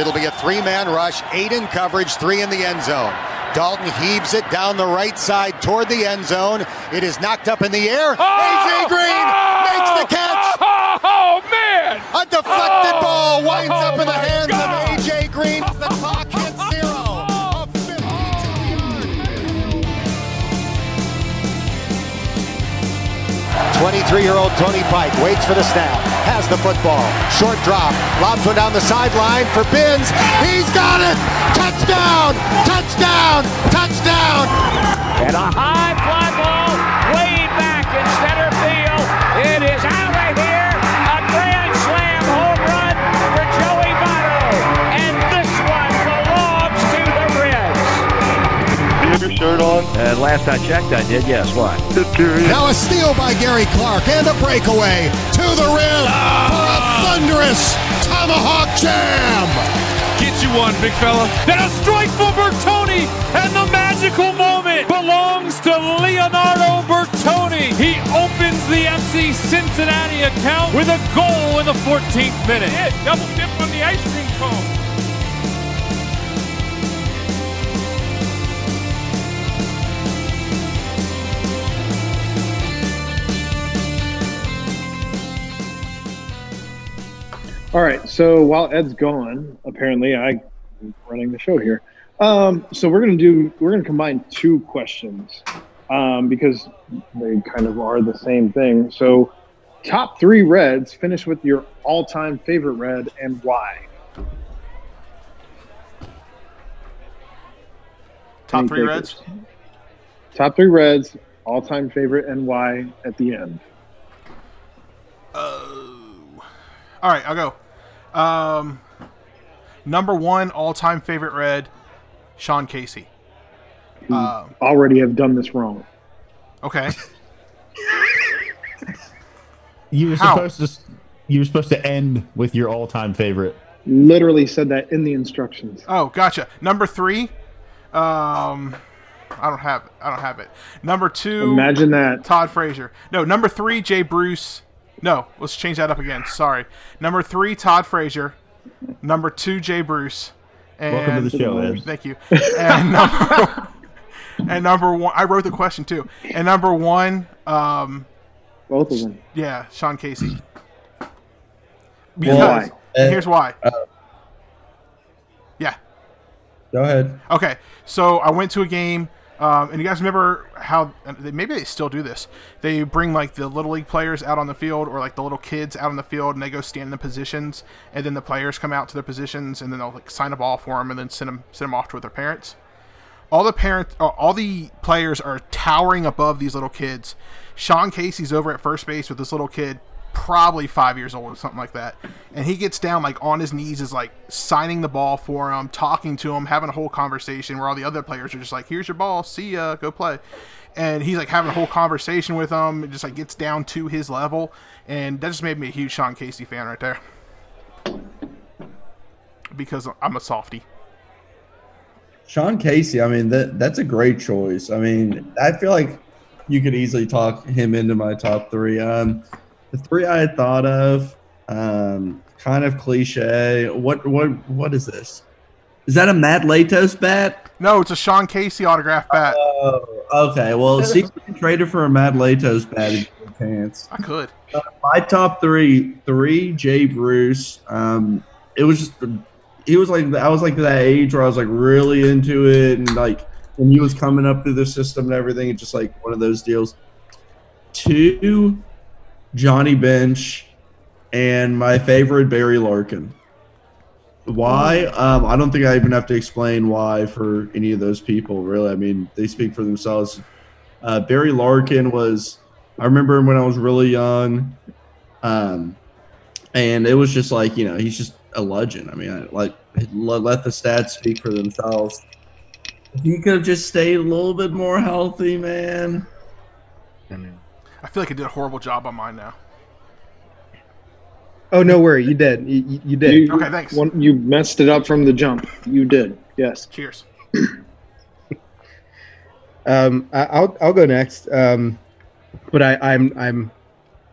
It'll be a three-man rush, eight in coverage, three in the end zone. Dalton heaves it down the right side toward the end zone. It is knocked up in the air. Oh! AJ Green oh! makes the catch. Oh, man! A deflected Oh, ball winds oh up in the oh, hands God. of AJ Green. The clock hits zero. A 52-yard 23-year-old Tony Pike waits for the snap, has the football, short drop, lobs one down the sideline for Binns. He's got it! Touchdown! Touchdown! Touchdown! And a high fly ball way shirt on? Uh, last I checked, I did. Yes. Why? Just curious. Now a steal by Gary Clark and a breakaway to the rim for a thunderous tomahawk jam. Get you one, big fella. Then a strike for Bertone, and the magical moment belongs to Leonardo Bertone. He opens the FC Cincinnati account with a goal in the 14th minute. Yeah, double dip on the ice cream cone. All right. So while Ed's gone, apparently I'm running the show here. Um, so we're gonna do we're gonna combine two questions um, because they kind of are the same thing. So top three Reds. Finish with your all-time favorite Red and why. Top Any three takers? Reds. Top three Reds, all-time favorite and why at the end. All right, I'll go. Um, number one all-time favorite Red, Sean Casey. Um, Already have done this wrong. okay. You were How? supposed to. You were supposed to end with your all-time favorite. Literally said that in the instructions. Oh, gotcha. Number three. Um, I don't have it. I don't have it. Number two. Imagine that. Todd Frazier. No, number three, Jay Bruce. No, let's change that up again. Sorry. Number three, Todd Frazier. Number two, Jay Bruce. And Welcome to the show, Ed. Thank you. And number, and number one, I wrote the question too. And number one, um, Both of them. yeah, Sean Casey. Why? And here's why. Uh, yeah. Go ahead. Okay, so I went to a game, um, and you guys remember how maybe they still do this. They bring like the little league players out on the field, or like the little kids out on the field, and they go stand in the positions, and then the players come out to their positions, and then they'll like sign a ball for them, and then send them send them off to their parents. All the parents, uh, all the players are towering above these little kids. Sean Casey's over at first base with this little kid, probably five years old or something like that, and he gets down like on his knees, is like signing the ball for him, talking to him, having a whole conversation where all the other players are just like, "Here's your ball, see ya, go play," and he's like having a whole conversation with him, and just like gets down to his level, and that just made me a huge Sean Casey fan right there. Because I'm a softie. Sean Casey, I mean that that's a great choice. I mean, I feel like you could easily talk him into my top three. Um, the three I had thought of, um, kind of cliche. What what what is this? Is that a Matt Latos bat? No, it's a Sean Casey autograph bat. Oh, okay. Well, see, if you can trade it for a Matt Latos bat. if you get a Chance. I could. My top three: three Jay Bruce. Um, it was just he was like I was like that age where I was like really into it, and like when he was coming up through the system and everything, it's just like one of those deals. Two, Johnny Bench, and my favorite Barry Larkin. Why? Um, I don't think I even have to explain why for any of those people. Really, I mean they speak for themselves. Uh, Barry Larkin was. I remember when I was really young, um, and it was just like you know he's just a legend. I mean, I, like let, the stats speak for themselves. He could have just stayed a little bit more healthy, man. I feel like I did a horrible job on mine now. Oh no, worry, you did. You, you- you did. You, Okay, thanks. One, you messed it up from the jump. You did. Yes. Cheers. Um, I, I'll I'll go next. Um, but I, I'm I'm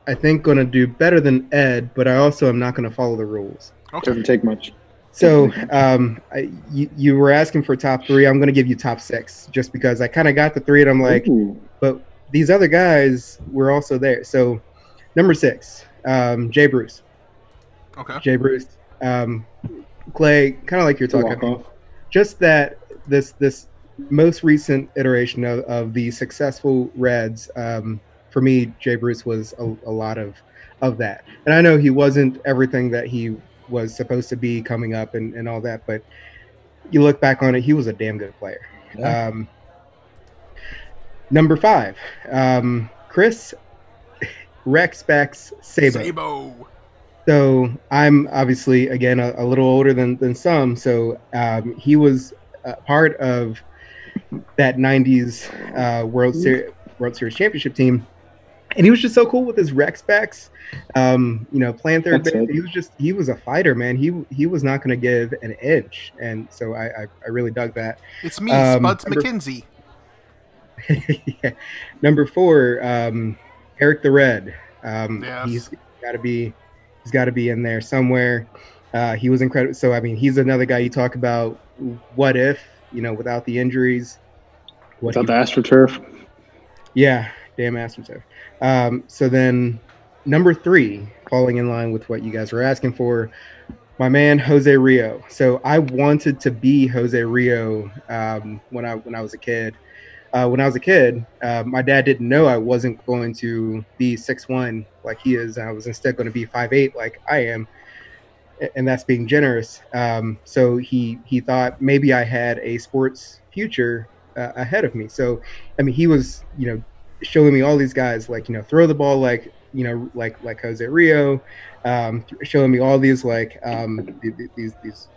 I think going to do better than Ed, but I also am not going to follow the rules. Okay. Doesn't take much. So um, I, you, you were asking for top three. I'm going to give you top six just because I kind of got the three and I'm like, Ooh. but these other guys were also there. So number six, um, Jay Bruce. Okay. Jay Bruce. Um, Clay, kind of like you're talking about, just that this this most recent iteration of, of the successful Reds. Um, for me, Jay Bruce was a, a lot of of that, and I know he wasn't everything that he was supposed to be coming up and, and all that, but you look back on it, he was a damn good player. Yeah. Um, number five, um, Chris Rex Bex Sabo. Sabo. So I'm obviously again a, a little older than than some. So um, he was uh, part of that '90s uh, World Series World Series championship team, and he was just so cool with his Rec Specs. Um, you know, playing third That's base. it. He was just he was a fighter, man. He he was not going to give an inch, and so I I, I really dug that. It's me, Um, Spuds number- McKenzie. yeah. Number four, um, Eric the Red. Um, Yes. He's got to be, he's got to be in there somewhere. Uh, he was incredible. So I mean, he's another guy you talk about. What if you know without the injuries? What Without he- the AstroTurf. yeah, damn AstroTurf. Um, so then, number three, falling in line with what you guys were asking for, my man Jose Rijo. So I wanted to be Jose Rijo um, when I when I was a kid. Uh, when I was a kid, uh, my dad didn't know I wasn't going to be six one like he is. I was instead going to be five eight like I am, and that's being generous. Um, so he he thought maybe I had a sports future uh, ahead of me. So I mean, he was you know showing me all these guys like you know throw the ball like you know like like Jose Rijo, um, showing me all these like um, th- th- these these.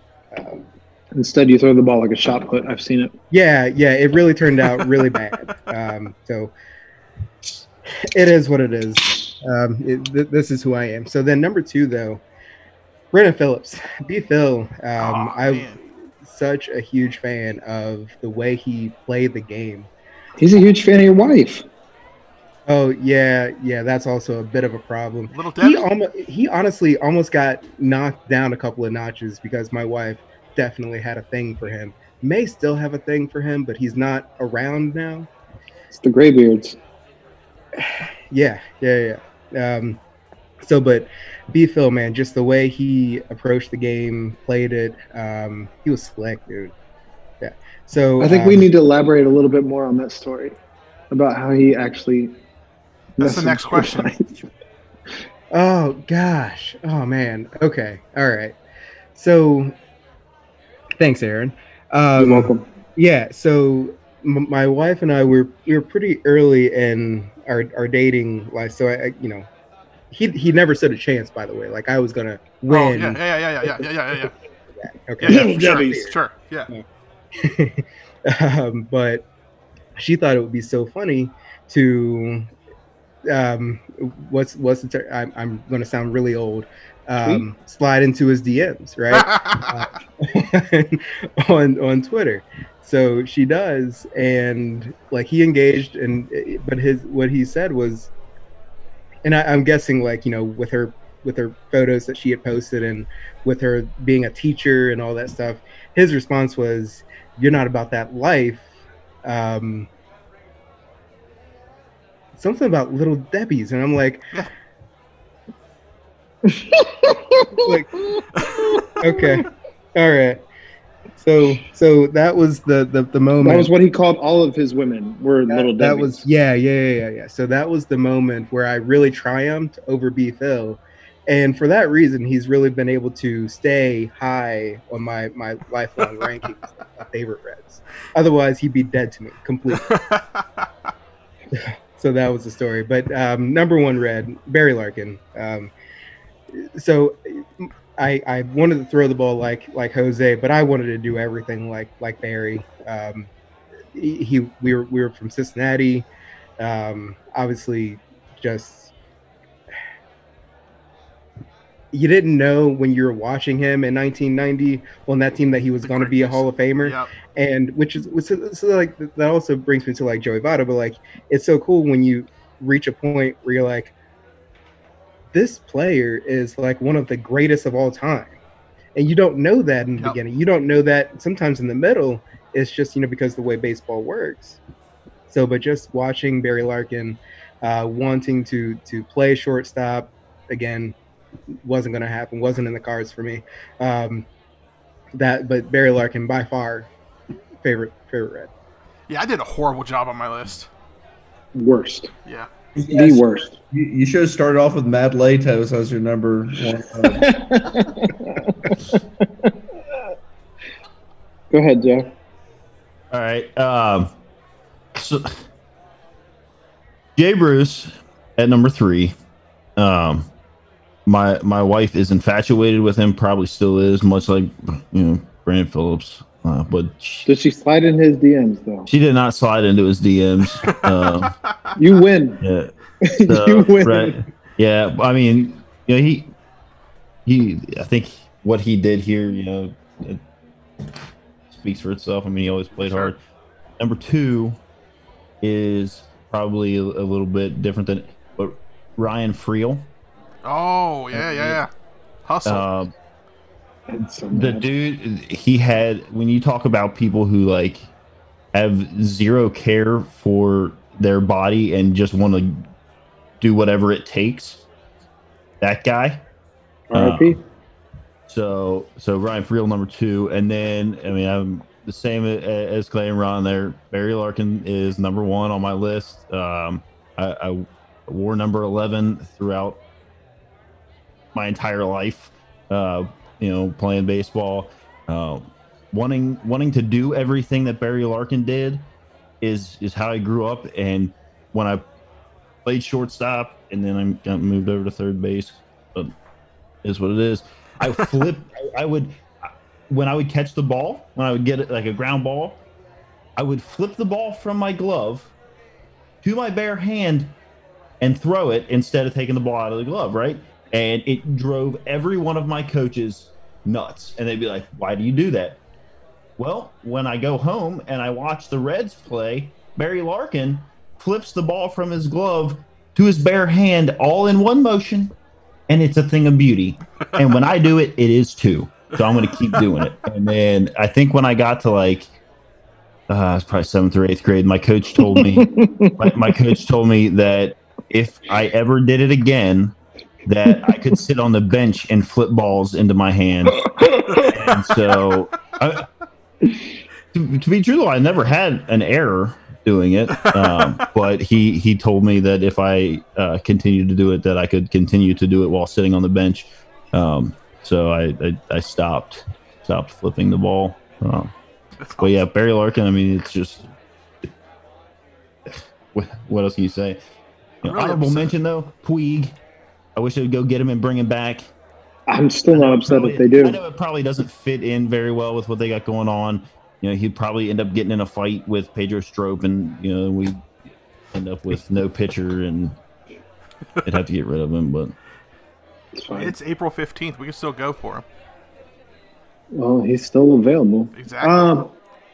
Instead, you throw the ball like a shot put. I've seen it. yeah, yeah, it really turned out really bad. Um, so it is what it is. Um, it, th- this is who I am. So then number two though, Brandon Phillips, B. Phil. Um, Aw, I'm such a huge fan of the way he played the game. He's a huge fan of your wife. Oh yeah, yeah, that's also a bit of a problem. Little He almost, he honestly almost got knocked down a couple of notches because my wife definitely had a thing for him. May still have a thing for him, but he's not around now. It's the Graybeards. Yeah, yeah, yeah. Um, so, but B. Phil, man, just the way he approached the game, played it, um, he was slick, dude. Yeah. So I think we um, need to elaborate a little bit more on that story about how he actually. That's the next question. Oh gosh. Oh man. Okay. All right. So, thanks, Aaron. Um, You're welcome. Yeah. So m- my wife and I were we were pretty early in our, our dating life. So I, I, you know, he he never stood a chance. By the way, like I was gonna Oh, win. yeah, yeah, yeah, yeah, yeah, yeah, yeah, yeah, yeah. Okay. Yeah, yeah, sure, sure, yeah. um, but she thought it would be so funny to um what's what's the ter- I'm, I'm gonna sound really old um slide into his dms right? Uh, on on twitter. So she does and like he engaged and but his what he said was and I, i'm guessing like you know with her with her photos that she had posted and with her being a teacher and all that stuff his response was you're not about that life. Um something about little debbie's and i'm like. Like okay. All right. So so that was the the, the moment That was what he called all of his women were that, little. that Debbies. was yeah, yeah yeah yeah yeah. So that was the moment where i really triumphed over b phil and for that reason he's really been able to stay high on my my lifelong rankings of favorite reds. Otherwise he'd be dead to me completely. So that was the story. But um number one red barry larkin. Um so I, I wanted to throw the ball like like Jose, but I wanted to do everything like like Barry. Um, he, we were we were from Cincinnati. Um, obviously, just you didn't know when you were watching him in 1990 on that team that he was going to be a Hall of Famer Yep. and which is which is so like that also brings me to like Joey Votto, but like it's so cool when you reach a point where you're like, this player is like one of the greatest of all time. and you don't know that in the Yep. beginning. You don't know that sometimes in the middle. It's just you know because the way baseball works. So, but just watching Barry Larkin uh, wanting to to play shortstop again wasn't going to happen. wasn't in the cards for me. Um, that, but Barry Larkin by far favorite favorite red. Yeah, I did a horrible job on my list. Worst. Yeah. The worst. You, you should have started off with Matt Latos as your number one. Go ahead, Joe. All right. Um, so Jay Bruce at number three. Um, my my wife is infatuated with him. Probably still is, much like you know Brandon Phillips. Uh, but she, Did she slide in his DMs though? she did not slide into his DMs. um, You win. yeah. you win. right. Yeah, I mean, you know, he he I think what he did here, you know, it speaks for itself. I mean, he always played hard. Number 2 is probably a, a little bit different than but Ryan Freel. Oh yeah, yeah, yeah. Hustle. Um It's so the dude he had when you talk about people who like have zero care for their body and just want to do whatever it takes that guy R.I.P. so so ryan freel number two. And then i mean i'm the same as clay and ron there. Barry larkin is number one on my list. Um i, I wore number 11 throughout my entire life. Uh you know playing baseball uh, wanting wanting to do everything that barry larkin did is is how i grew up and when i played shortstop and then i got moved over to third base but is what it is i flip I, I would when i would catch the ball when i would get it like a ground ball i would flip the ball from my glove to my bare hand and throw it instead of taking the ball out of the glove, right? And it drove every one of my coaches nuts. And they'd be like, Why do you do that? Well, when I go home and I watch the Reds play, Barry Larkin flips the ball from his glove to his bare hand all in one motion, and it's a thing of beauty. And when I do it, it is too. So I'm going to keep doing it. And then I think when I got to like, uh, it's probably seventh or eighth grade, my coach told me, my, my coach told me that if I ever did it again, that I could sit on the bench and flip balls into my hand. And so, I, to, to be true though, I never had an error doing it. Um, but he he told me that if I uh, continued to do it, that I could continue to do it while sitting on the bench. Um, so I, I I stopped stopped flipping the ball. Um, but yeah, Barry Larkin. I mean, it's just what, what else can you say? You know, Really honorable upset. mention though, Puig. I wish they'd go get him and bring him back. I'm still not upset Probably- if they do. I know it probably doesn't fit in very well with what they got going on. You know, he'd probably end up getting in a fight with Pedro Strop, and you know, we end up with no pitcher, and they'd have to get rid of him. But It's fine. It's April fifteenth. We can still go for him. Well, he's still available. Exactly.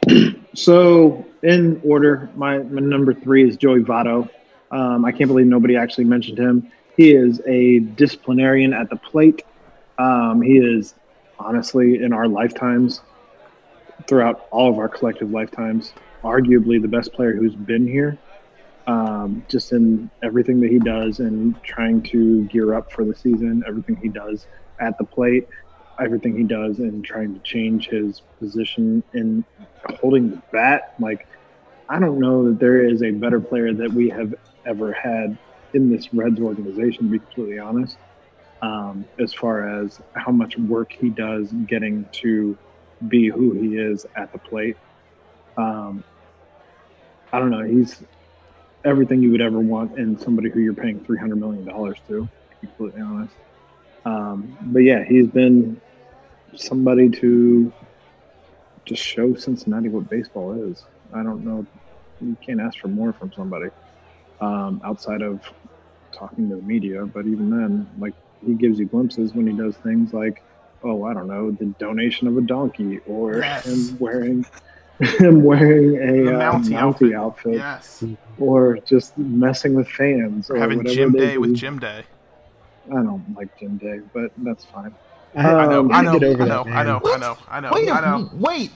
Um, so in order, my, my number three is Joey Votto. Um, I can't believe nobody actually mentioned him. He is a disciplinarian at the plate. Um, he is honestly in our lifetimes, throughout all of our collective lifetimes, arguably the best player who's been here. Um, just in everything that he does and trying to gear up for the season, everything he does at the plate everything he does and trying to change his position in holding the bat. Like, I don't know that there is a better player that we have ever had in this Reds organization, to be completely honest, um, as far as how much work he does getting to be who he is at the plate. Um, I don't know. He's everything you would ever want in somebody who you're paying $300 million to, to be completely honest. Um, but yeah, he's been somebody to just show Cincinnati what baseball is. I don't know. You can't ask for more from somebody um, outside of talking to the media. But even then, like he gives you glimpses when he does things like, oh, I don't know, the donation of a donkey or Yes. him wearing him wearing a The uh, Mountie Mountie outfit. outfit, Yes. or just messing with fans or Having whatever Jim they Day with do. Jim Day. I don't like Jim Day, but that's fine. I know, Um, I know, I get over know, that, I know, man. I know, I know, Wait, I a, know. wait.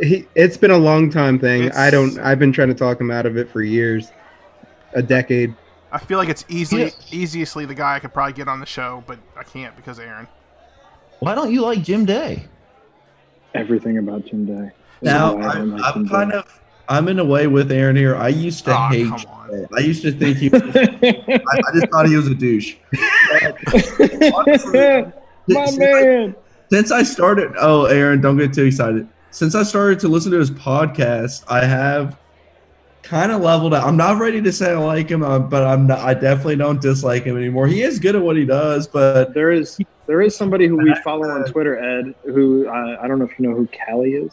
He, it's been a long time thing. It's- I don't. I've been trying to talk him out of it for years, a decade. I feel like it's easily, Yes. easiestly the guy I could probably get on the show, but I can't because of Aaron. Why don't you like Jim Day? Everything about Jim Day. Now I don't I'm, like Jim I'm Day. kind of I'm in a way with Aaron here. I used to Aw, hate. come Jim. Day. I used to think he. Was, I, I just thought he was a douche. Honestly, My since I- man. since I started, oh, Aaron, don't get too excited. Since I started to listen to his podcast, I have kind of leveled out. I'm not ready to say I like him, uh, but I'm not. I definitely don't dislike him anymore. He is good at what he does, but There is there is somebody who we follow on Twitter, Ed, who uh, I don't know if you know who Callie is,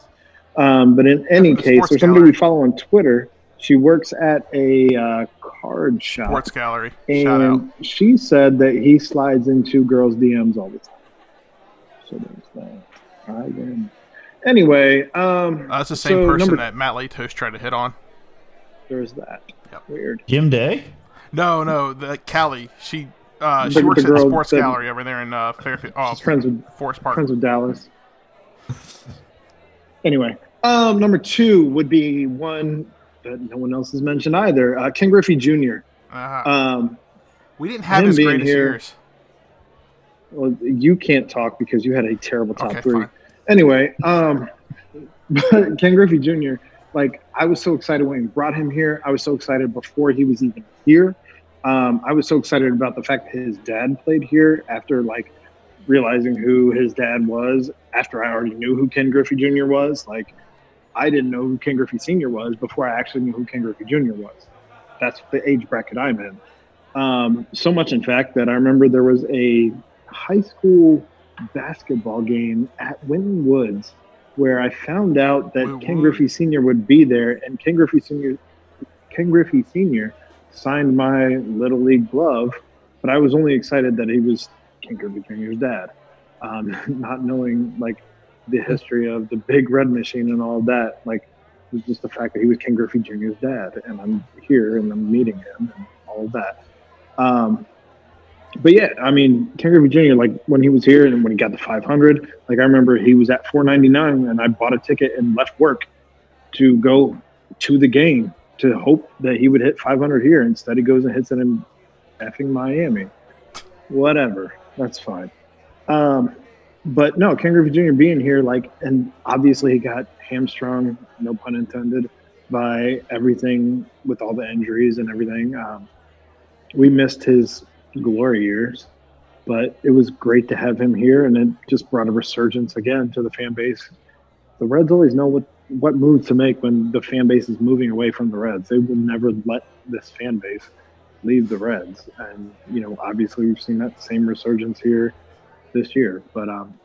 um, but in any the case, there's somebody gallery. we follow on Twitter. She works at a uh, card shop, Sports Gallery. Shout out. and she said that he slides into girls' DMs all the time. So there's that. I win. Anyway, um, Uh, that's the same so person number- that Matt Latos tried to hit on. There's that. Yep. Weird. Jim Day? No, no, the Callie. She uh, she The- works the at the sports that- gallery over there in uh, Fairfield. Oh, She's friends with Forest Park. friends with Dallas. anyway, um, number two would be one that no one else has mentioned either. Uh, Ken Griffey Jr. Uh, Um, we didn't have him his being greatest here- years. well, you can't talk because you had a terrible top Okay, three. fine. Anyway, um, but Ken Griffey Jr. Like I was so excited when we brought him here. I was so excited before he was even here. Um, I was so excited about the fact that his dad played here after like realizing who his dad was after I already knew who Ken Griffey Jr. was. Like I didn't know who Ken Griffey Sr. was before I actually knew who Ken Griffey Jr. was. That's the age bracket I'm in. Um, so much, in fact, that I remember there was a high school basketball game at Winton Woods where I found out that Woo Ken. Griffey Sr. would be there, and Ken Griffey Sr. Ken Griffey Sr. signed my little league glove, but I was only excited that he was Ken Griffey Jr.'s dad, um, not knowing like the history of the Big Red Machine and all that. Like, it was just the fact that he was Ken Griffey Jr.'s dad, and I'm here and I'm meeting him and all of that. Um, but yeah, I mean, Ken Griffey Jr. Like when he was here and when he got the 500, like I remember he was at 4.99, and I bought a ticket and left work to go to the game to hope that he would hit 500 here. Instead, he goes and hits it in effing Miami. Whatever, that's fine. Um, but no, Ken Griffey Jr. being here, like, and obviously he got hamstrung, no pun intended, by everything with all the injuries and everything. Um, we missed his glory years, but it was great to have him here, and it just brought a resurgence again to the fan base. The Reds always know what what moves to make when the fan base is moving away from the Reds. They will never let this fan base leave the Reds, and you know, obviously, we've seen that same resurgence here this year. But um,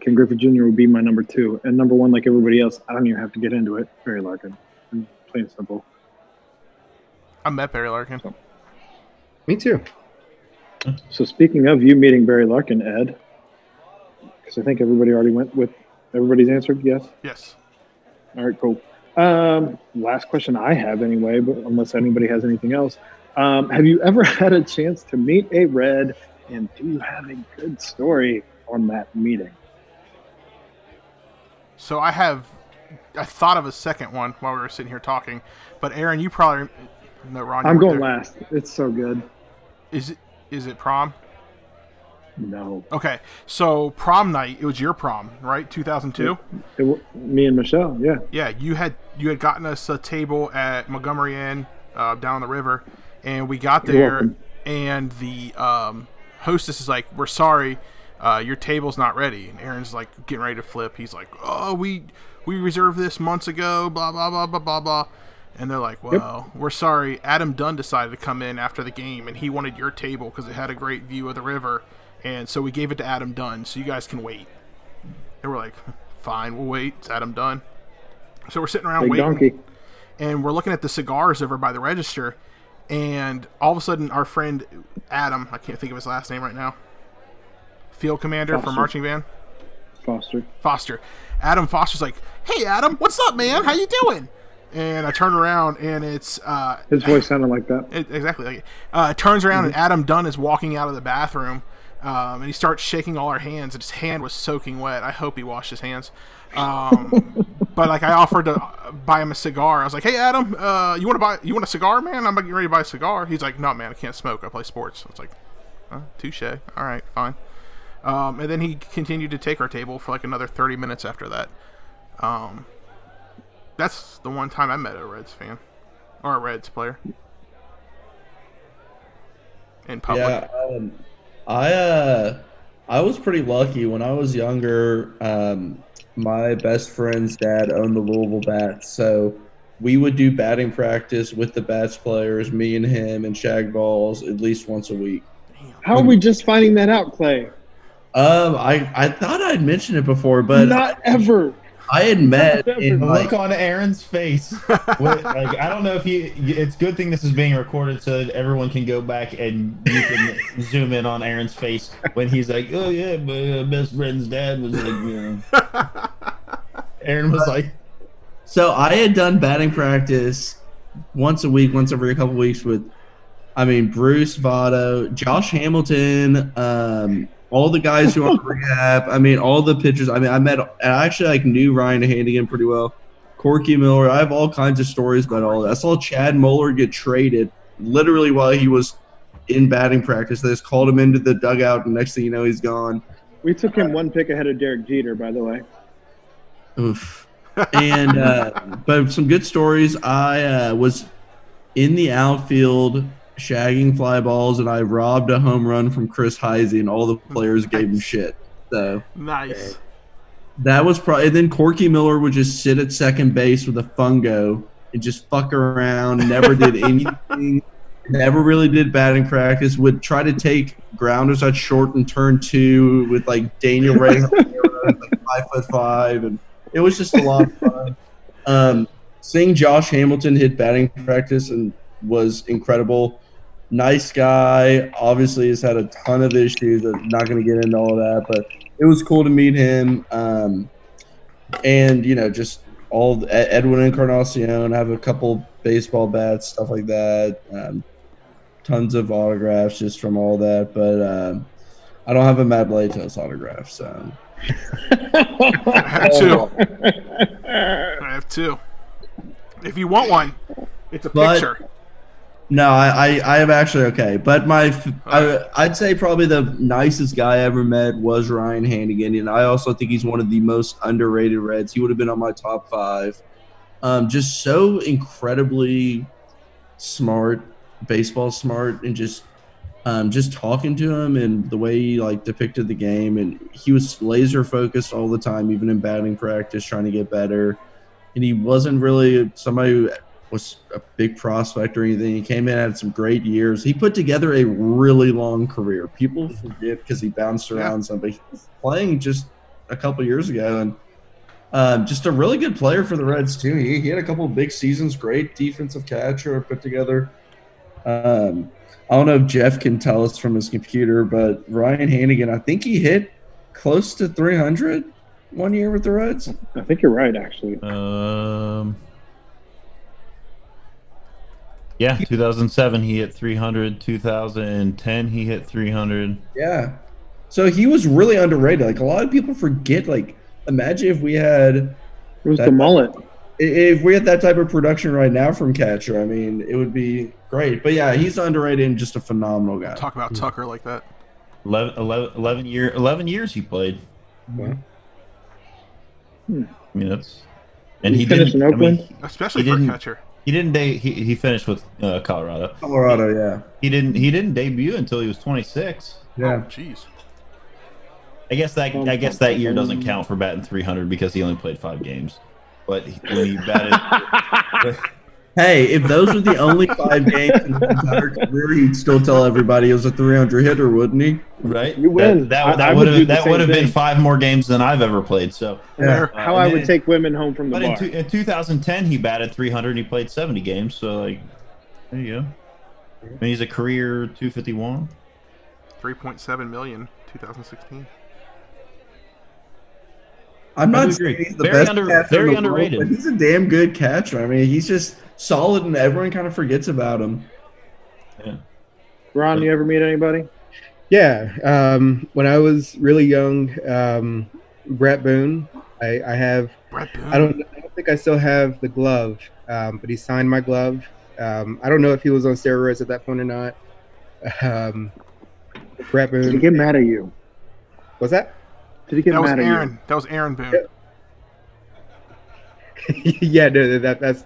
Ken Griffey Jr. would be my number two, and number one, like everybody else, I don't even have to get into it. Barry Larkin, plain and simple. I met Barry Larkin. Me too. So speaking of you meeting Barry Larkin, Ed, because I think everybody already went with everybody's answered yes. Yes. All right, cool. Um, last question I have anyway, but unless anybody has anything else, um, have you ever had a chance to meet a red, and do you have a good story on that meeting? So I have, I thought of a second one while we were sitting here talking, but Aaron, you probably no Ron. I'm going there. last. It's so good. Is it is it prom? No, Okay, so prom night. It was your prom, right? 2002. me and Michelle. Yeah, Yeah, you had you had gotten us a table at Montgomery Inn uh, down the river, and we got there, and the um, hostess is like, "We're sorry, uh, your table's not ready." And Aaron's like getting ready to flip. He's like, "Oh, we we reserved this months ago." Blah blah blah blah blah blah. And they're like, "Well, we're sorry. Adam Dunn decided to come in after the game, and he wanted your table because it had a great view of the river, and so we gave it to Adam Dunn, so you guys can wait." They were like, "Fine, we'll wait. It's Adam Dunn." So we're sitting around big waiting donkey. and we're looking at the cigars over by the register, and all of a sudden, our friend Adam, I can't think of his last name right now, field commander for marching band Foster. Foster. Adam Foster's like, "Hey, Adam, what's up, man? How you doing?" And I turn around, and it's uh, His voice sounded like that. it, exactly like it. Uh, turns around, and Adam Dunn is walking out of the bathroom Um, and he starts shaking all our hands, and his hand was soaking wet. I hope he washed his hands. Um, but like I offered to buy him a cigar. I was like, "Hey Adam, uh, you want to buy? You want a cigar, man? I'm getting ready to buy a cigar." He's like, "No, man, I can't smoke. I play sports." I was like, uh, "Touche. All right, fine." Um, and then he continued to take our table for like another 30 minutes after that. Um, that's the one time I met a Reds fan or a Reds player in public. Yeah, um, I uh, I was pretty lucky when I was younger. Um, my best friend's dad owned the Louisville Bats, so we would do batting practice with the Bats players, me and him, and shag balls at least once a week. How are we just finding that out, Clay? Um, I I thought I'd mentioned it before, but Not ever. I had met in Look like on Aaron's face. What- like I don't know if you. It's good thing this is being recorded so that everyone can go back and you can zoom in on Aaron's face when he's like, "Oh yeah, my uh, best friend's dad was like, you know." Aaron was like, So I had done batting practice once a week, once every couple weeks with, I mean, Bruce Votto, Josh Hamilton, um, all the guys who are on rehab. I mean, all the pitchers. I mean, I met. And I actually like knew Ryan Hanigan pretty well. Corky Miller. I have all kinds of stories about all that. I saw Chad Moeller get traded literally while he was in batting practice. They just called him into the dugout, and next thing you know, he's gone. We took him one pick ahead of Derek Jeter, by the way. Oof. and uh, but some good stories. I uh, was in the outfield shagging fly balls, and I robbed a home run from Chris Heisey, and all the players gave him shit. So Nice. that was probably. And then Corky Miller would just sit at second base with a fungo and just fuck around. Never did anything. Never really did batting practice. Would try to take grounders at short and turn two with like Daniel Ray, like five foot five, and it was just a lot of fun. Um, seeing Josh Hamilton hit batting practice and was incredible. Nice guy. Obviously, has had a ton of issues. I'm not going to get into all of that, but it was cool to meet him. Um, and you know, just all Edwin Encarnacion. I have a couple baseball bats, stuff like that. Um, tons of autographs just from all that, but um, I don't have a Matt Latos autograph, so I have two. I have two. If you want one, it's a But- picture. No, I, I, I am actually okay. But my, I, I'd say probably the nicest guy I ever met was Ryan Hanigan, and I also think he's one of the most underrated Reds. He would have been on my top five. Um, just so incredibly smart, baseball smart, and just, um, just talking to him and the way he like depicted the game, and he was laser focused all the time, even in batting practice, trying to get better. And he wasn't really somebody who was a big prospect or anything. He came in, had some great years. He put together a really long career. People forget because he bounced around some, but he was playing just a couple years ago and um, just a really good player for the Reds too. He, he had a couple of big seasons, great defensive catcher put together. Um, I don't know if Jeff can tell us from his computer, but Ryan Hanigan, I think he hit close to 300 one year with the Reds. I think you're right, actually. um, yeah, 2007 he hit 300. 2010 he hit 300. Yeah. So he was really underrated. Like a lot of people forget. Like, imagine if we had It was That- the mullet. if we had that type of production right now from catcher. I mean, it would be great. But yeah, he's underrated and just a phenomenal guy. Talk about Tucker like that. 11, 11, 11 year 11 years he played. Wow. I mean that's and He he, didn't. in I mean, Especially He for didn't- catcher. He didn't. De- he he finished with uh, Colorado. Colorado, yeah, He didn't. He didn't debut until he was 26. yeah. Oh, jeez. I guess that I guess that year doesn't count for batting 300 because he only played five games. But he- when he batted, Hey, if those were the only five games in his entire career, he'd still tell everybody he was a 300 hitter, wouldn't he? right? You win. That I- that, would would have that would have been five more games than I've ever played. So, Fair. uh, How I would then- take women home from the But in, bar. two, in 2010, he batted 300 and he played 70 games. So like, there you go. I mean, he's a career 251. 3.7 million 2016. I'm not do saying he's the Very best under- catcher very in the world, underrated. but he's a damn good catcher. I mean, he's just solid, and everyone kind of forgets about him. Yeah. Ron, you ever meet anybody? Yeah, um, when I was really young, um, Bret Boone. I, I have. Bret Boone. I don't. I don't think I still have the glove, um, but he signed my glove. Um, I don't know if he was on steroids at that point or not. Um, Brett Did he Boone. get mad at you? What's that? Did he get That was at Aaron. That was Aaron Boone. yeah, no, that that's.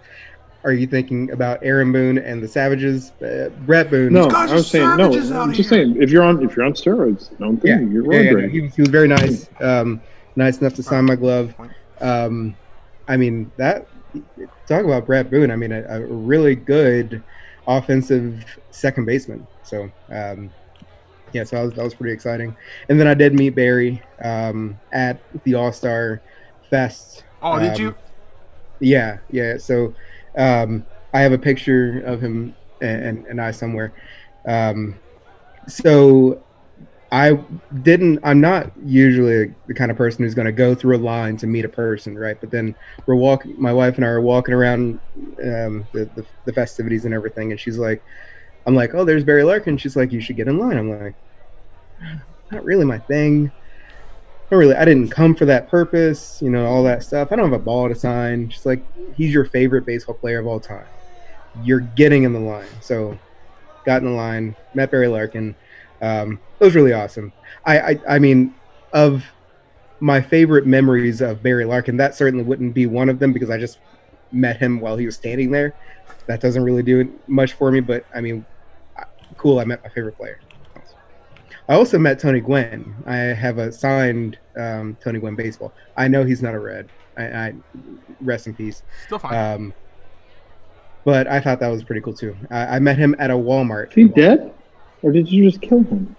Are you thinking about Aaron Boone and the Savages? Uh, Bret Boone. No, I are was saying no. I'm just here. saying if you're on if you're on steroids, don't think Yeah, you're yeah, yeah, wondering. he, was, he was very nice, um, nice enough to sign my glove. Um, I mean that. Talk about Bret Boone. I mean, a, a really good offensive second baseman. So, um, yeah, so that was, that was pretty exciting. And then I did meet Barry um, at the All Star Fest. Oh, did Um, you? Yeah, yeah. So um, I have a picture of him and, and, and I somewhere. Um, so I didn't. I'm not usually the kind of person who's going to go through a line to meet a person, right? But then we're walking. My wife and I are walking around um, the, the the festivities and everything, and she's like, "I'm like, oh, there's Barry Larkin." She's like, "You should get in line." I'm like, "Not really my thing." Not really. I didn't come for that purpose, you know, all that stuff. I don't have a ball to sign. She's like, he's your favorite baseball player of all time. You're getting in the line. So, got in the line, met Barry Larkin. Um, it was really awesome. I, I, I mean, of my favorite memories of Barry Larkin, that certainly wouldn't be one of them because I just met him while he was standing there. That doesn't really do much for me, but I mean, cool. I met my favorite player. I also met Tony Gwynn. I have a signed um, Tony Gwynn baseball. I know he's not a red. I, I rest in peace. Still fine. Um, but I thought that was pretty cool too. I, I met him at a Walmart. Is he dead, or did you just kill him?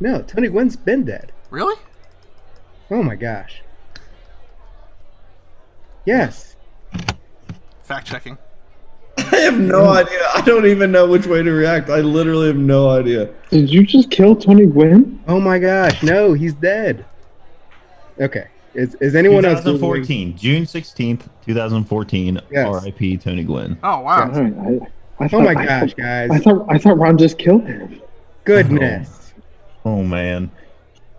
No, Tony Gwynn's been dead. really? Oh my gosh. Yes. Fact checking. I have no mm. idea. I don't even know which way to react. I literally have no idea. Did you just kill Tony Gwynn? Oh my gosh. No, he's dead. Okay. Is, is anyone else? Googling- 2014, June 16th, 2014. Yes. R.I.p. Tony Gwynn. Oh wow. All right, I, I Oh thought- my I gosh, thought- guys. I thought I thought Ron just killed him. Goodness. Oh, oh man.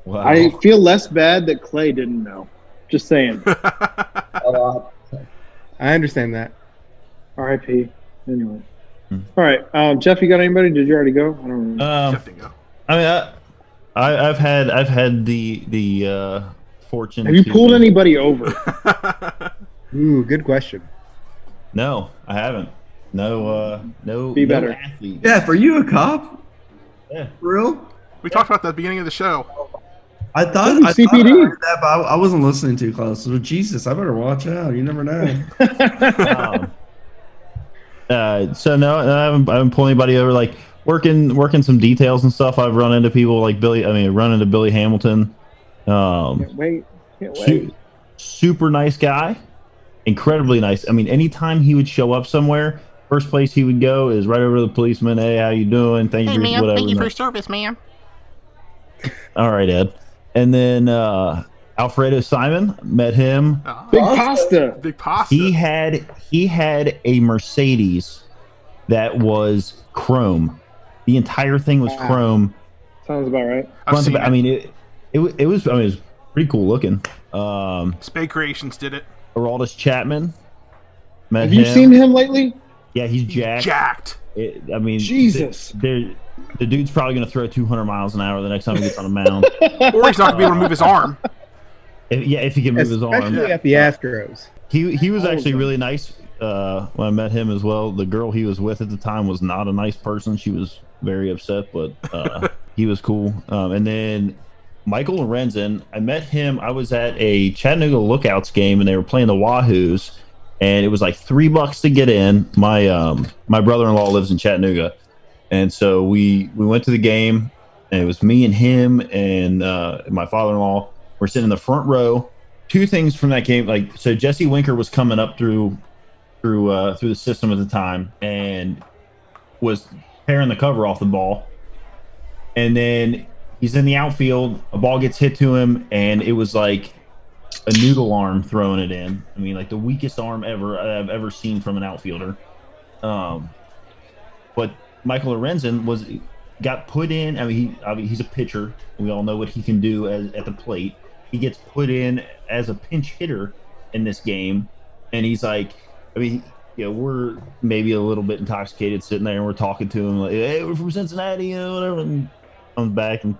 Wow. I feel less bad that Clay didn't know. Just saying. Oh, I understand that. R.I.P. Anyway. Hmm. All right, um, Jeff, you got anybody? Did you already go? I don't remember. Um, Jeff didn't go. I mean, I, I, I've had I've had the the uh, fortune. Have you to- pulled anybody over? Ooh, good question. No, I haven't. No, uh, no. Be no better. athlete. Yeah, for you a cop? Yeah. For real? We talked about that at the beginning of the show. I thought, Maybe I, thought I heard that, but I, I wasn't listening too close. So Jesus, I better watch out. You never know. um, uh, so no, I haven't, I haven't pulled anybody over. Like working, working some details and stuff. I've run into people like Billy. I mean, run into Billy Hamilton. Um, Can't wait. Can't su- wait. super nice guy, incredibly nice. I mean, anytime he would show up somewhere, first place he would go is right over to the policeman. Hey, how you doing? Thank you for whatever. no- service, ma'am. All right, Ed. And then uh, Alfredo Simon met him. Uh, Big pasta. big pasta. He had he had a Mercedes that was chrome. The entire thing was Wow. chrome. Sounds about right. I've seen back. it. I mean, it, it it was I mean it was pretty cool looking. Um, Spay Creations did it. Aroldis Chapman met Have you seen him lately? Yeah, he's jacked. Jacked. It- I mean, Jesus. The, the dude's probably going to throw 200 miles an hour the next time he gets on a mound. Or he's not gonna be able to move his arm. If- yeah, if he can move his arm. Especially at the Astros. He he was actually really nice uh, when I met him as well. The girl he was with at the time was not a nice person. She was very upset, but uh, he was cool. Um, and then Michael Lorenzen, I met him. I was at a Chattanooga Lookouts game, and they were playing the Wahoos, and it was like three bucks to get in. My um, my brother in law lives in Chattanooga, and so we we went to the game, and it was me and him and uh, my father in law. We're sitting in the front row. Two things from that game, like so, Jesse Winker was coming up through through uh, through the system at the time and was tearing the cover off the ball, and then he's in the outfield. A ball gets hit to him, and it was like a noodle arm throwing it in. I mean, like the weakest arm ever I've ever seen from an outfielder. Um, but Michael Lorenzen was got put in. I mean, he I mean, he's a pitcher. We all know what he can do as, at the plate. He gets put in as a pinch hitter in this game, and he's like, I mean, you know, we're maybe a little bit intoxicated sitting there, and we're talking to him like, "Hey, we're from Cincinnati," you know, whatever. And comes back and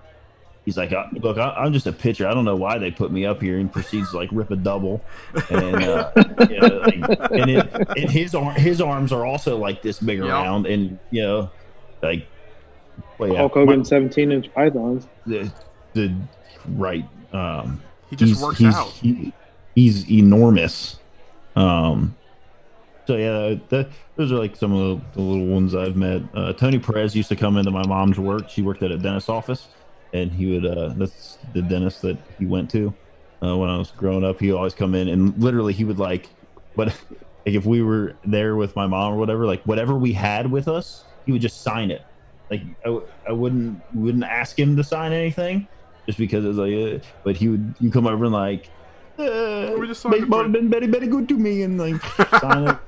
he's like, "Uh, "Look, I, I'm just a pitcher. I don't know why they put me up here." And proceeds to like rip a double, and uh, you know, like, and, it, and his arm, his arms are also like this big Yeah. around, and you know, like, well, yeah, Hulk Hogan, 17 inch pythons. the, the right. Um, He just he's, works he's, out. he- he's enormous. Um, so yeah, that, those are like some of the, little ones I've met. Uh, Tony Perez used to come into my mom's work. She worked at a dentist office, and he would. Uh, that's the dentist that he went to uh, when I was growing up. He always come in, and literally he would like, but like if we were there with my mom or whatever, like whatever we had with us, he would just sign it. Like I wouldn't wouldn't ask him to sign anything, just because it was like. Uh, but he would you come over and like. Uh, me just sign it baseball been very very good to me and like sign it.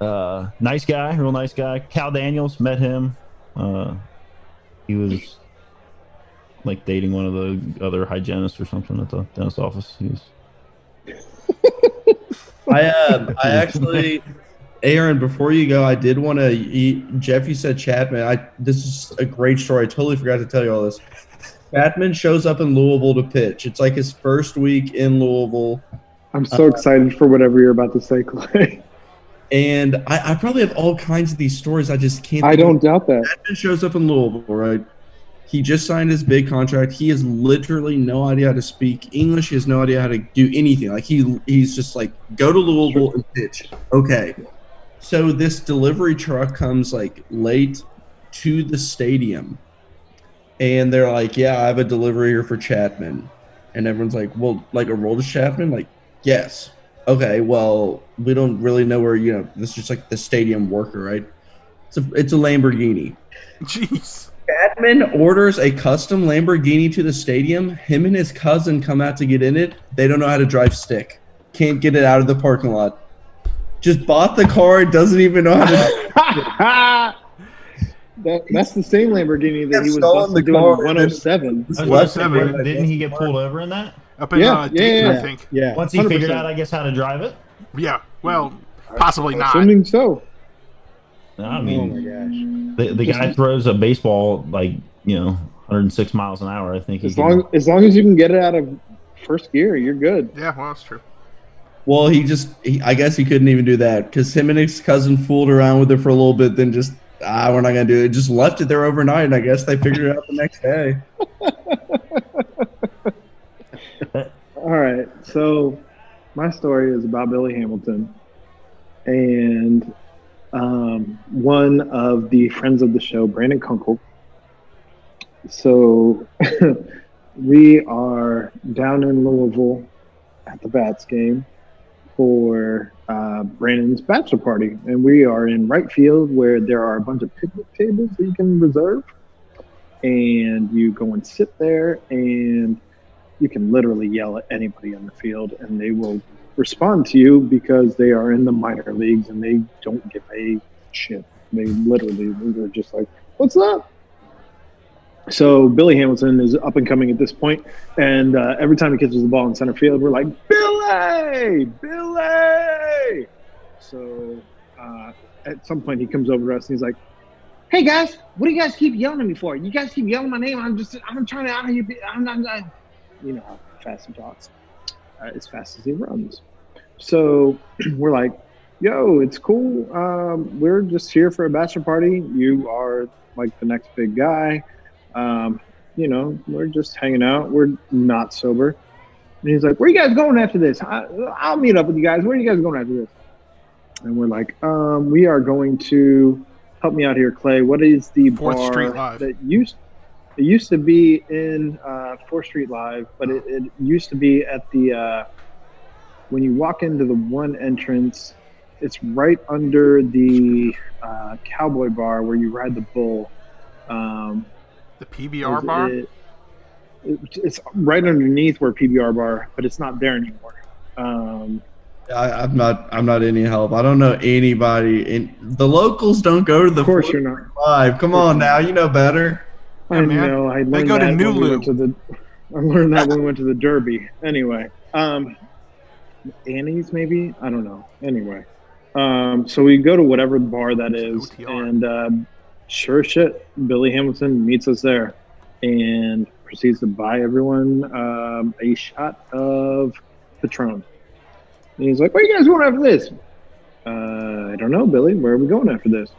Uh, nice guy, real nice guy. Cal Daniels met him. Uh, he was like dating one of the other hygienists or something at the dentist office. He was I uh, I actually, Aaron, before you go, I did want to. Jeff, you said Chapman. I this is a great story. I totally forgot to tell you all this. Chapman shows up in Louisville to pitch. It's like his first week in Louisville, I'm so excited for whatever you're about to say, Clay. and I, I probably have all kinds of these stories. I just can't. I don't doubt that. Chapman shows up in Louisville, right? He just signed his big contract. He has literally no idea how to speak English. He has no idea how to do anything. Like he he's just like go to Louisville and pitch. Okay. So this delivery truck comes like late to the stadium. And they're like, "Yeah, I have a delivery here for Chapman." And everyone's like, "Well, like a roll to Chapman?" Like, "Yes." Okay, well, we don't really know where, you know, this is just like the stadium worker, right? It's a, it's a Lamborghini. Jeez. Chapman orders a custom Lamborghini to the stadium. Him and his cousin come out to get in it. They don't know how to drive stick. Can't get it out of the parking lot. Just bought the car. Doesn't even know how to. That, that's the same Lamborghini that he was Stolen busted the doing car and then- 107. I was Left gonna say, seven. didn't- Didn't he get pulled over in that? Up in Yeah, uh, yeah, Dayton, I yeah. think. Yeah. Once he figured 100%. out, I guess, how to drive it. Yeah. Well, possibly not. Assuming so. No, I oh mean, my gosh. the, the guy throws a baseball like you know 106 miles an hour. I think he As can- long as long as you can get it out of first gear, you're good. Yeah, well, that's true. Well, he just. He, I guess he couldn't even do that because him and his cousin fooled around with it for a little bit. Then just ah, we're not gonna do it. Just left it there overnight. And I guess they figured it out the next day. All right. So my story is about Billy Hamilton and um, one of the friends of the show, Brandon Kunkel. So we are down in Louisville at the Bats game for uh, Brandon's bachelor party. And we are in right field where there are a bunch of picnic tables that you can reserve. And you go and sit there and you can literally yell at anybody on the field and they will respond to you because they are in the minor leagues and they don't give a shit. They literally they're just like, "What's up?" So Billy Hamilton is up and coming at this point, and uh, every time he catches the ball in center field, we're like, "Billy, Billy!" So uh, at some point, he comes over to us and he's like, "Hey guys, what do you guys keep yelling at me for? You guys keep yelling my name. I'm just, I'm trying to out here. I'm not, I'm, you know fast he talks, uh, as fast as he runs. So we're like, yo, it's cool. Um, we're just here for a bachelor party. You are like the next big guy. Um, you know, we're just hanging out. We're not sober. And he's like, where you guys going after this? I, I'll meet up with you guys. Where are you guys going after this? And we're like, um, we are going to help me out here, Clay. What is the Fourth bar Street Live. that used it used to be in uh, Fourth Street Live, but it, it used to be at the uh, when you walk into the one entrance. It's right under the uh, Cowboy Bar where you ride the bull. Um, The PBR is bar? it- it- it's right underneath where PBR Bar, but it's not there anymore. Um, I, I'm not. I'm not any help. I don't know anybody. In the locals don't go to the. Of course you're not. Five. Come on now, you know better. I man. know. I learned They go to that when we Nulu. went to the. I learned that when we went to the Derby. Anyway, um, Annie's maybe I don't know. Anyway, um, so we go to whatever bar that is, OTR. and uh, sure shit, Billy Hamilton meets us there, and proceeds to buy everyone um, a shot of Patron. And he's like, "What are you guys going after this?" Uh, I don't know, Billy. Where are we going after this?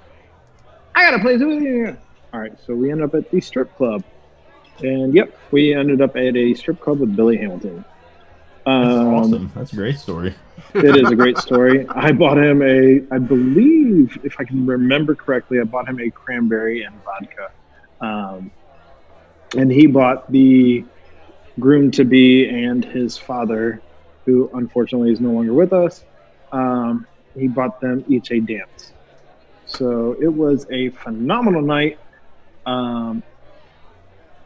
I got a place with you. All right, so we end up at the strip club, and yep, we ended up at a strip club with Billy Hamilton. That's Um, awesome. That's a great story. it is a great story. I bought him a, I believe, if I can remember correctly, I bought him a cranberry and vodka, um, and he bought the groom to be and his father, who unfortunately is no longer with us. Um, he bought them each a dance. So it was a phenomenal night. Um,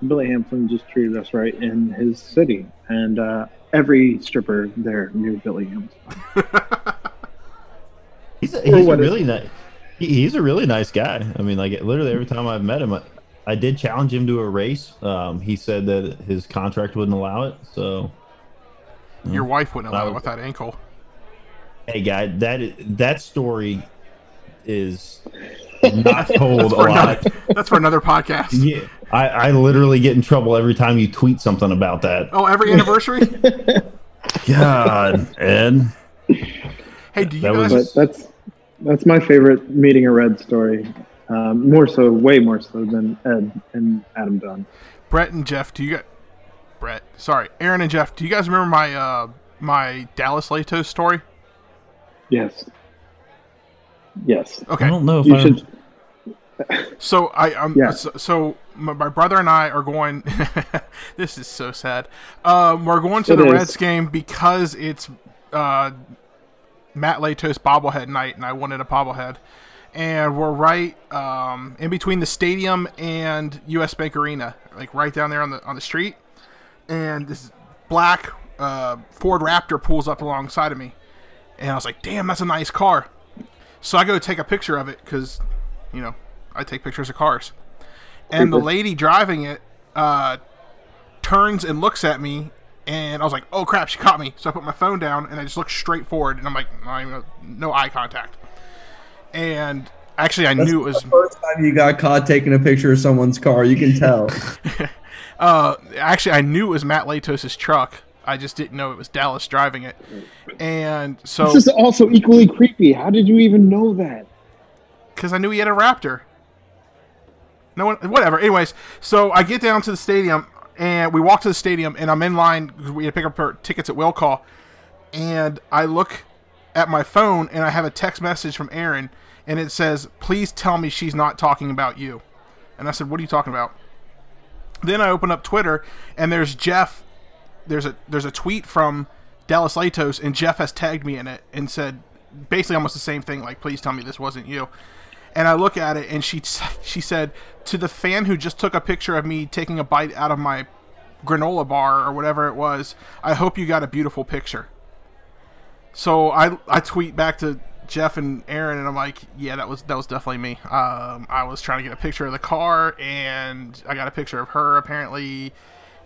Billy Hamilton just treated us right in his city, and uh, every stripper there knew Billy Hamilton. He's a, he's a really nice. He, he's a really nice guy. I mean, like literally every time I've met him, I, I did challenge him to a race. Um, he said that his contract wouldn't allow it. So, Your wife wouldn't allow I it with that ankle. hey, guy, that that story is not told a lot. another, that's for another podcast. Yeah, I, I literally get in trouble every time you tweet something about that. Oh, every anniversary? God, Ed. hey, do you That guys? was- But that's that's my favorite meeting a red story. Um, more so, way more so than Ed and Adam Dunn. Brett and Jeff, do you get Brett? Sorry, Aaron and Jeff. Do you guys remember my uh my Dallas Latos story? Yes. Yes. Okay. I don't know if You I. should. So I um Yeah. so, so my, my brother and I are going. this is so sad. Um, we're going to It the is. Reds game because it's uh, Matt Latos bobblehead night, and I wanted a bobblehead. And we're right um, in between the stadium and U.S. Bank Arena, like right down there on the on the street. And this black uh, Ford Raptor pulls up alongside of me, and I was like, "Damn, that's a nice car." So I go take a picture of it because, you know, I take pictures of cars. And the lady driving it uh, turns and looks at me, and I was like, "Oh crap, she caught me!" So I put my phone down and I just looked straight forward, and I'm like, not "No eye contact." And actually, I That's knew it was the first time you got caught taking a picture of someone's car. You can tell. Uh, actually, I knew it was Matt Latos' truck. I just didn't know it was Dallas driving it. And so, This is also equally creepy. How did you even know that? because I knew he had a Raptor. No one, whatever. Anyways, so I get down to the stadium and we walk to the stadium and I'm in line because we had to pick up our tickets at will call. And I look at my phone and I have a text message from Aaron and it says, "Please tell me she's not talking about you." And I said, "What are you talking about?" Then I open up Twitter and there's Jeff. There's a there's a tweet from Dallas Latos and Jeff has tagged me in it and said basically almost the same thing like, "Please tell me this wasn't you." And I look at it and she she said to the fan who just took a picture of me taking a bite out of my granola bar or whatever it was, I hope you got a beautiful picture. So I I tweet back to Jeff and Aaron and I'm like, yeah, that was that was definitely me. Um, I was trying to get a picture of the car and I got a picture of her apparently,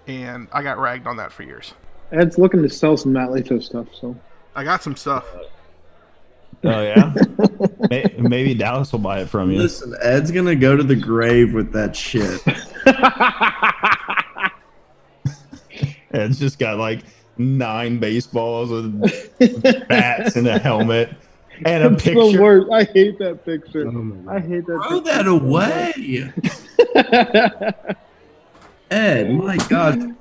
and I got ragged on that for years. Ed's looking to sell some Matt Latos stuff, so I got some stuff. Oh yeah. Maybe Dallas will buy it from you. Listen, Ed's gonna go to the grave with that shit. It's just got like nine baseballs with bats and a helmet and a It's the picture. worst. I hate that picture. Oh I hate that. Throw picture that away. Ed. My God.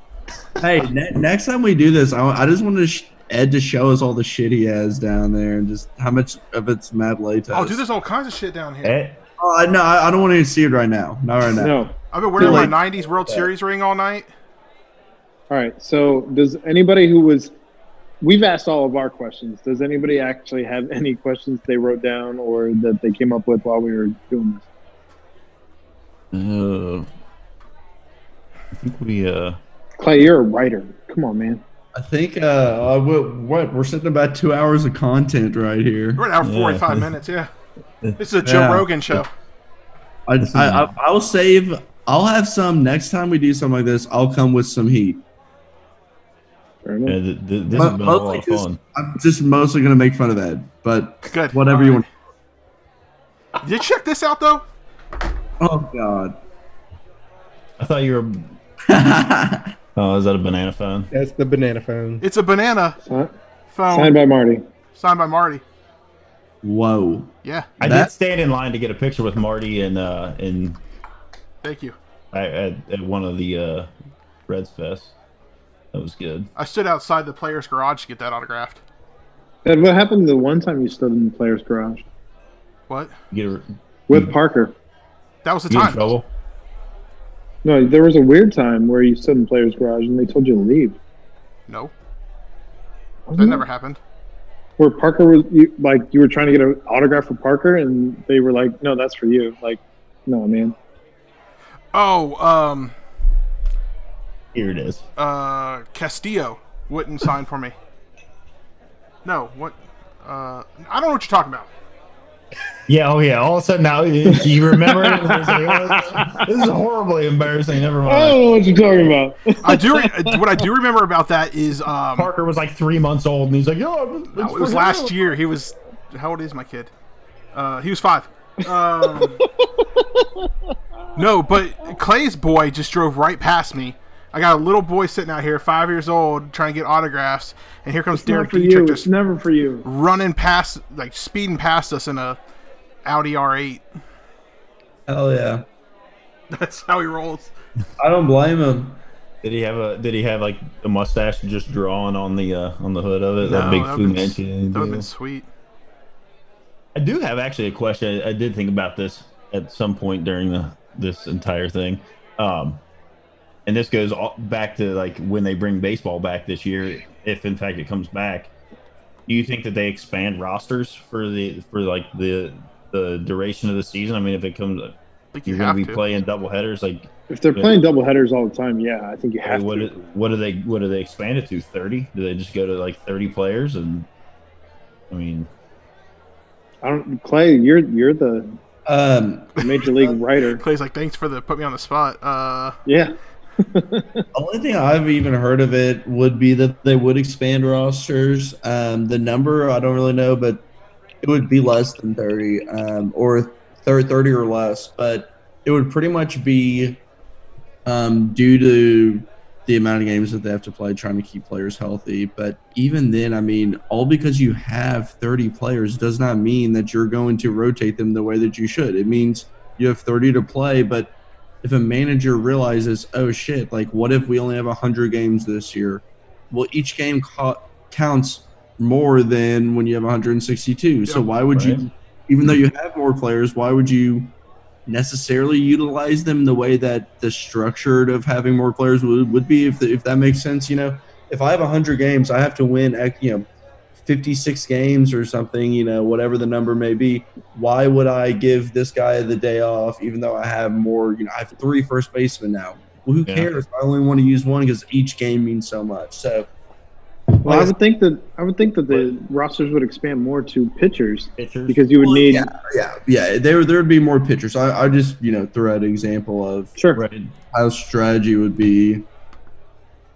Hey, ne- next time we do this, I, I just wanted sh- Ed to show us all the shit he has down there and just how much of it's Matt Latos. Oh, dude, there's all kinds of shit down here. Oh, I- no, I, I don't want to see it right now. Not right now. no. I've been wearing Feel my like- '90s World Series ring all night. All right. So, does anybody who was, we've asked all of our questions. Does anybody actually have any questions they wrote down or that they came up with while we were doing this? uh, I think we uh Clay, you're a writer. Come on, man. I think uh, uh what, what we're sitting about two hours of content right here. We're at hour Yeah. 45 minutes, yeah. This is a Joe Yeah. Rogan show. I, I, I I'll save. I'll have some next time we do something like this. I'll come with some heat. Yeah, th- th- this But has been a lot mostly of 'cause fun. I'm just mostly gonna make fun of Ed, but Good. whatever you want. Did you check this out, though? Oh God. I thought you were. Oh, is that a banana phone? That's the banana phone. It's a banana Si- phone Signed by Marty. signed by Marty. Whoa. Yeah, I That- did stand in line to get a picture with Marty and uh, in thank you. at, at one of the uh, Reds Fest. That was good. I stood outside the player's garage to get that autographed. Ed, what happened the one time you stood in the player's garage What? Get, a, with Parker? That was the get in time. trouble. No, there was a weird time where you stood in player's garage and they told you to leave. No, that Wasn't never it? happened. Where Parker was you, like you were trying to get an autograph for Parker and they were like, "No, that's for you." Like, no, man. Oh, um, Here it is. uh, Castillo wouldn't sign for me. No, what? Uh, I don't know what you're talking about. Yeah, oh yeah. All of a sudden now you you remember it. like, oh, this is horribly embarrassing. Never I mind. don't know what you're talking about. I do. Re- what I do remember about that is, um, Parker was like three months old, and he's like, "Yo, it's no, it was him." last year. He was. How old is my kid? Uh, he was five. Um, no, but Clay's boy just drove right past me. I got a little boy sitting out here, five years old, trying to get autographs, and here comes It's Derek for Dietrich you. just It's never for you. running past, like speeding past us in a Audi R8. Hell yeah. That's how he rolls. I don't blame him. Did he have a? Did he have like a mustache just drawn on the uh, on the hood of it? No, that big that Fu would've been- Manchu That would have been sweet. I do have actually a question. I, I did think about this at some point during the this entire thing, um, and this goes all, back to like when they bring baseball back this year, if in fact it comes back. Do you think that they expand rosters for the for like the the duration of the season? I mean, if it comes, you you're going to be playing double headers. Like, If they're playing double headers all the time, yeah, I think you have what to. do- what do they what do they expand it to? Thirty? Do they just go to like thirty players? And I mean, I don't. Clay, you're you're the Um, major league writer. Clay's like, thanks for the put me on the spot. Uh, Yeah. only thing I've even heard of it would be that they would expand rosters. Um, the number I don't really know, but it would be less than thirty, um, or thirty or less. But it would pretty much be um, due to the amount of games that they have to play, trying to keep players healthy. But even then, I mean, all because you have thirty players does not mean that you're going to rotate them the way that you should. It means you have thirty to play, but if a manager realizes, oh shit, like what if we only have 100 games this year? Well, each game co- counts more than when you have 162. so why would right. you, even though you have more players, why would you necessarily utilize them the way that the structured of having more players would, would be? If, if that makes sense, you know, if I have 100 games, I have to win, you know, 56 games or something, you know, whatever the number may be, why would I give this guy the day off even though I have more, you know, I have three first basemen now? Well, who Yeah. cares? I only want to use one because each game means so much. So, Well, I would think that I would think that the rosters would expand more to pitchers pitchers. because you would Well, need. yeah, yeah, yeah, there there would be more pitchers. I, I just, you know, threw out an example of Sure. right. how strategy would be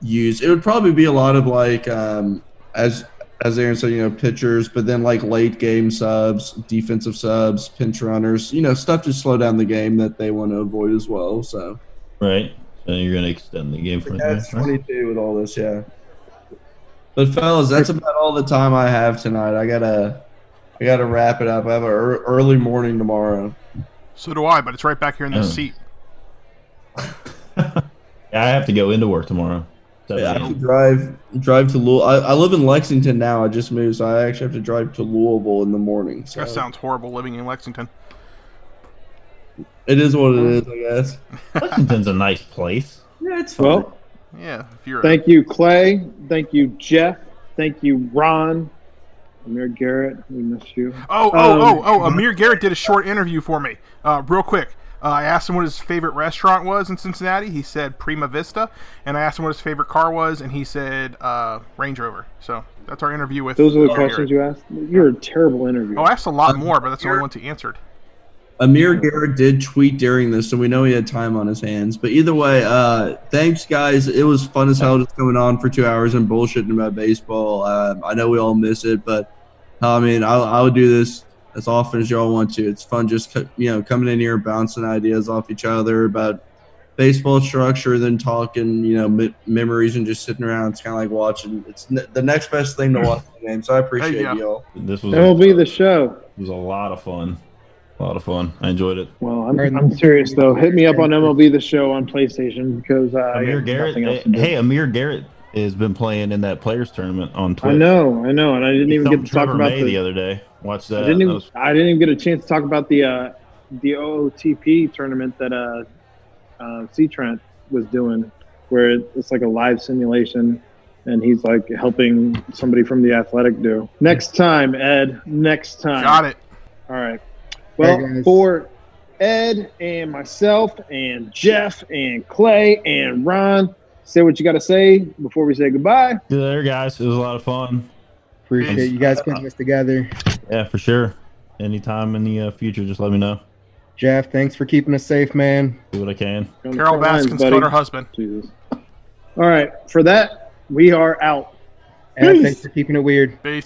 used. It would probably be a lot of like, um, as as Aaron said, you know, pitchers, but then like late game subs, defensive subs, pinch runners, you know, stuff to slow down the game that they want to avoid as well. So Right. So you're going to extend the game for there. that's 22 with all this, yeah. But fellas, that's about all the time I have tonight. I gotta, I gotta wrap it up. I have an early morning tomorrow. so do I, but it's right back here in this Oh. seat. Yeah, I have to go into work tomorrow. So, Yeah, I have to drive drive to Louisville. I, I live in Lexington now. I just moved, so I actually have to drive to Louisville in the morning. So That sounds horrible living in Lexington. it is what it is, I guess. Lexington's a nice place. Yeah, it's fine. Well, Yeah, if you're a, thank you, Clay. Thank you, Jeff. Thank you, Ron. Amir Garrett, we missed you. Oh, oh, Um, oh, oh! Amir Garrett did a short interview for me, uh, real quick. Uh, I asked him what his favorite restaurant was in Cincinnati. He said Primavista, and I asked him what his favorite car was, and he said uh, Range Rover. So that's our interview with. Those are the Amir questions Garrett. you asked. You're a terrible interview. Oh, I asked a lot more, but that's the only ones he answered. Amir Garrett did tweet during this, so we know he had time on his hands. But either way, uh, thanks, guys. It was fun as hell just coming on for two hours and bullshitting about baseball. Um, I know we all miss it, but I mean, I'll, I'll do this as often as y'all want to. It's fun just you know coming in here, bouncing ideas off each other about baseball structure, then talking you know me- memories and just sitting around. It's kind of like watching. It's n- the next best thing to watch the game. So I appreciate yeah. y'all. This was it will be the show. It was a lot of fun. A lot of fun. I enjoyed it. Well, I'm, I'm serious though. Hit me up on MLB the show on PlayStation because uh, I Amir got Garrett. nothing else to do. Hey, Amir Garrett has been playing in that players tournament on Twitch. I know, I know, and I didn't He even get to talk about May the. the other day. Watch that. I didn't That even. was- I didn't even get a chance to talk about the uh, the OOTP tournament that uh, uh, C Trent was doing, where it's like a live simulation, and he's like helping somebody from the athletic do. Next time, Ed. Next time. Got it. All right. Well, Hey, for Ed and myself and Jeff and Clay and Ron, say what you got to say before we say goodbye. See you later, guys. It was a lot of fun. Appreciate you guys putting this together. Yeah, for sure. Anytime in the uh, future, just let me know. Jeff, thanks for keeping us safe, man. Do what I can. Carol front lines, Baskins buddy. her husband. Jesus. All right. For that, we are out. And Peace. thanks for keeping it weird. Peace.